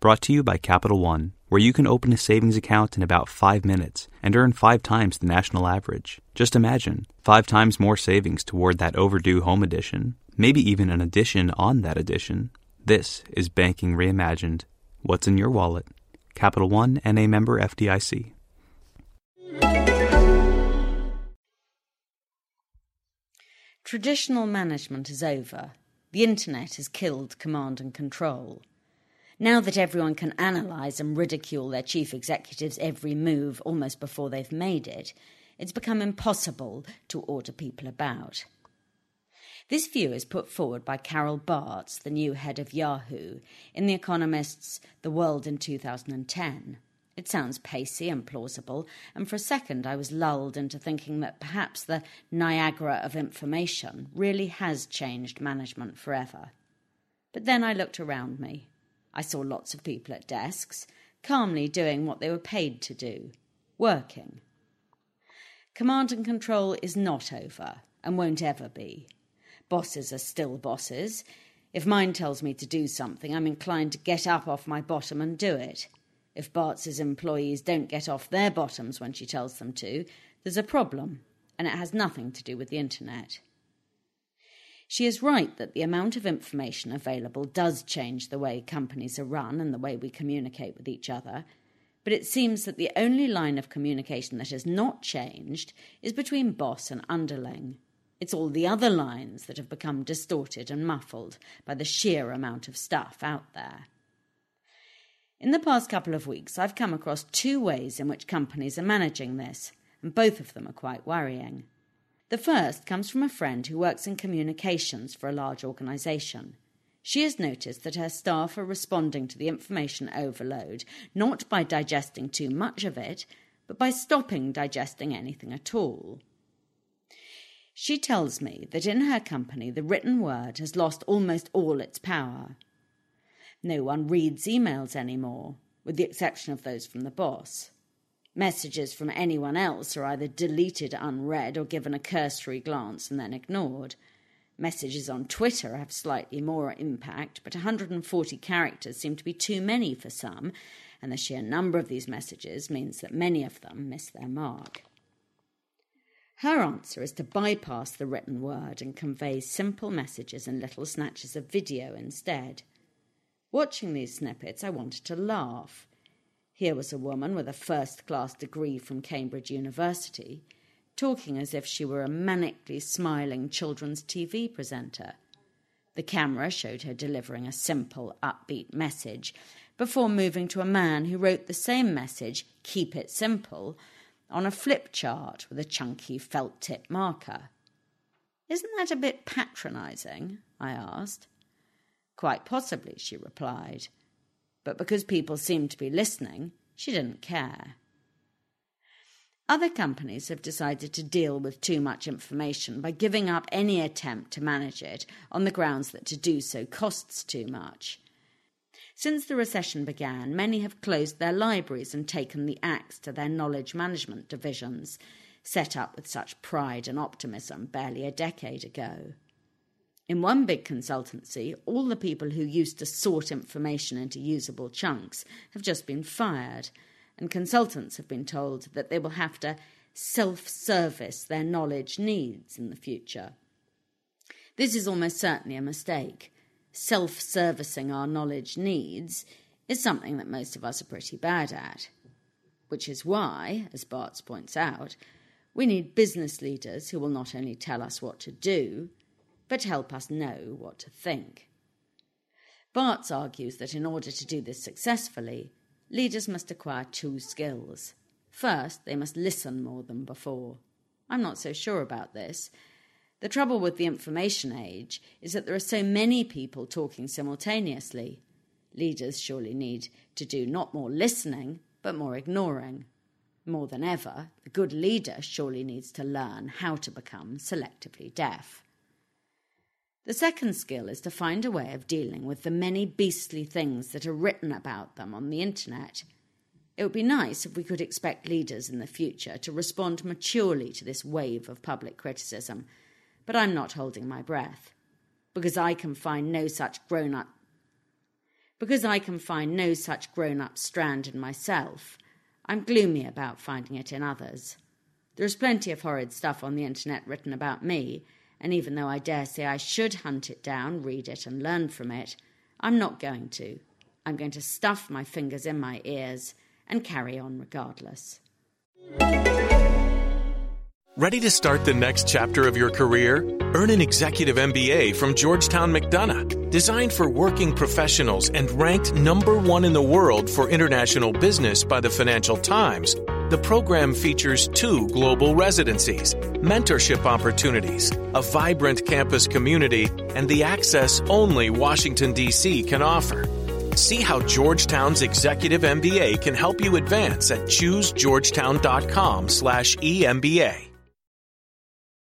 Brought to you by Capital One, where you can open a savings account in about five minutes and earn five times the national average. Just imagine five times more savings toward that overdue home edition, maybe even an addition on that addition. This is Banking Reimagined. What's in your wallet? Capital One and a member FDIC. Traditional management is over. The internet has killed command and control. Now that everyone can analyse and ridicule their chief executive's every move almost before they've made it, it's become impossible to order people about. This view is put forward by Carol Bartz, the new head of Yahoo, in The Economist's The World in 2010. It sounds pacey and plausible, and for a second I was lulled into thinking that perhaps the Niagara of information really has changed management forever. But then I looked around me. I saw lots of people at desks, calmly doing what they were paid to do working. Command and control is not over and won't ever be. Bosses are still bosses. If mine tells me to do something, I'm inclined to get up off my bottom and do it. If Bartz's employees don't get off their bottoms when she tells them to, there's a problem, and it has nothing to do with the internet. She is right that the amount of information available does change the way companies are run and the way we communicate with each other. But it seems that the only line of communication that has not changed is between boss and underling. It's all the other lines that have become distorted and muffled by the sheer amount of stuff out there. In the past couple of weeks, I've come across two ways in which companies are managing this, and both of them are quite worrying. The first comes from a friend who works in communications for a large organisation. She has noticed that her staff are responding to the information overload not by digesting too much of it, but by stopping digesting anything at all. She tells me that in her company the written word has lost almost all its power. No one reads emails anymore, with the exception of those from the boss. Messages from anyone else are either deleted unread or given a cursory glance and then ignored. Messages on Twitter have slightly more impact, but 140 characters seem to be too many for some, and the sheer number of these messages means that many of them miss their mark. Her answer is to bypass the written word and convey simple messages and little snatches of video instead. Watching these snippets, I wanted to laugh. Here was a woman with a first class degree from Cambridge University talking as if she were a manically smiling children's TV presenter. The camera showed her delivering a simple, upbeat message before moving to a man who wrote the same message, Keep It Simple, on a flip chart with a chunky felt tip marker. Isn't that a bit patronising? I asked. Quite possibly, she replied but because people seemed to be listening, she didn't care. Other companies have decided to deal with too much information by giving up any attempt to manage it on the grounds that to do so costs too much. Since the recession began, many have closed their libraries and taken the axe to their knowledge management divisions, set up with such pride and optimism barely a decade ago. In one big consultancy, all the people who used to sort information into usable chunks have just been fired, and consultants have been told that they will have to self service their knowledge needs in the future. This is almost certainly a mistake. Self servicing our knowledge needs is something that most of us are pretty bad at. Which is why, as Bartz points out, we need business leaders who will not only tell us what to do, but help us know what to think. Bartz argues that in order to do this successfully, leaders must acquire two skills. First, they must listen more than before. I'm not so sure about this. The trouble with the information age is that there are so many people talking simultaneously. Leaders surely need to do not more listening, but more ignoring. More than ever, the good leader surely needs to learn how to become selectively deaf. The second skill is to find a way of dealing with the many beastly things that are written about them on the internet. It would be nice if we could expect leaders in the future to respond maturely to this wave of public criticism, but I'm not holding my breath. Because I can find no such grown up Because I can find no such grown up strand in myself, I'm gloomy about finding it in others. There is plenty of horrid stuff on the internet written about me, and even though I dare say I should hunt it down, read it, and learn from it, I'm not going to. I'm going to stuff my fingers in my ears and carry on regardless. Ready to start the next chapter of your career? Earn an executive MBA from Georgetown McDonough, designed for working professionals and ranked number one in the world for international business by the Financial Times. The program features two global residencies, mentorship opportunities, a vibrant campus community, and the access only Washington, D.C. can offer. See how Georgetown's Executive MBA can help you advance at choosegeorgetown.com slash EMBA.